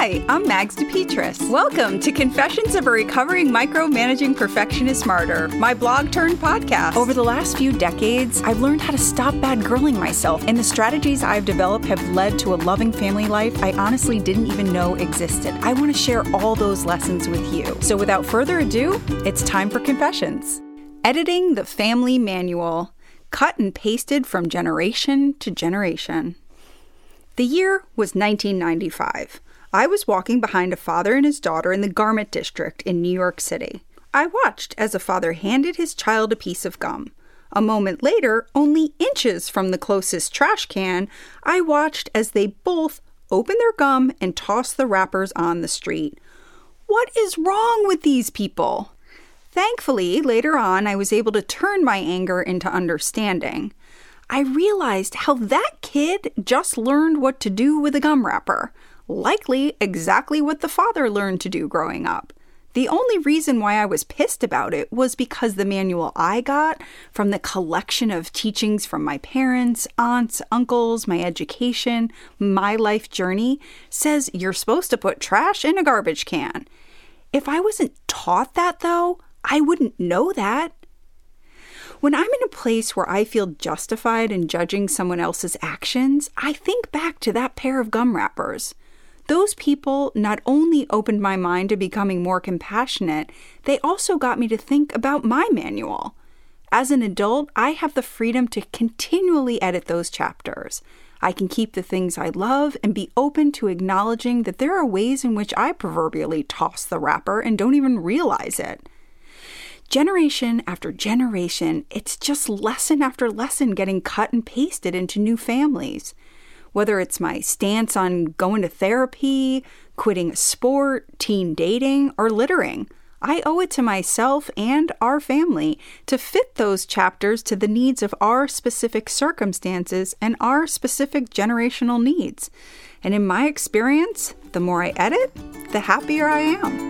Hi, I'm Mags DePetris. Welcome to Confessions of a Recovering Micromanaging Perfectionist Martyr, my blog turned podcast. Over the last few decades, I've learned how to stop bad girling myself, and the strategies I've developed have led to a loving family life I honestly didn't even know existed. I want to share all those lessons with you. So without further ado, it's time for Confessions. Editing the Family Manual, cut and pasted from generation to generation. The year was 1995. I was walking behind a father and his daughter in the Garment District in New York City. I watched as a father handed his child a piece of gum. A moment later, only inches from the closest trash can, I watched as they both opened their gum and tossed the wrappers on the street. What is wrong with these people? Thankfully, later on, I was able to turn my anger into understanding. I realized how that kid just learned what to do with a gum wrapper likely exactly what the father learned to do growing up. The only reason why I was pissed about it was because the manual I got from the collection of teachings from my parents, aunts, uncles, my education, my life journey says you're supposed to put trash in a garbage can. If I wasn't taught that, though, I wouldn't know that. When I'm in a place where I feel justified in judging someone else's actions, I think back to that pair of gum wrappers. Those people not only opened my mind to becoming more compassionate, they also got me to think about my manual. As an adult, I have the freedom to continually edit those chapters. I can keep the things I love and be open to acknowledging that there are ways in which I proverbially toss the wrapper and don't even realize it. Generation after generation, it's just lesson after lesson getting cut and pasted into new families whether it's my stance on going to therapy, quitting a sport, teen dating, or littering. I owe it to myself and our family to fit those chapters to the needs of our specific circumstances and our specific generational needs. And in my experience, the more I edit, the happier I am.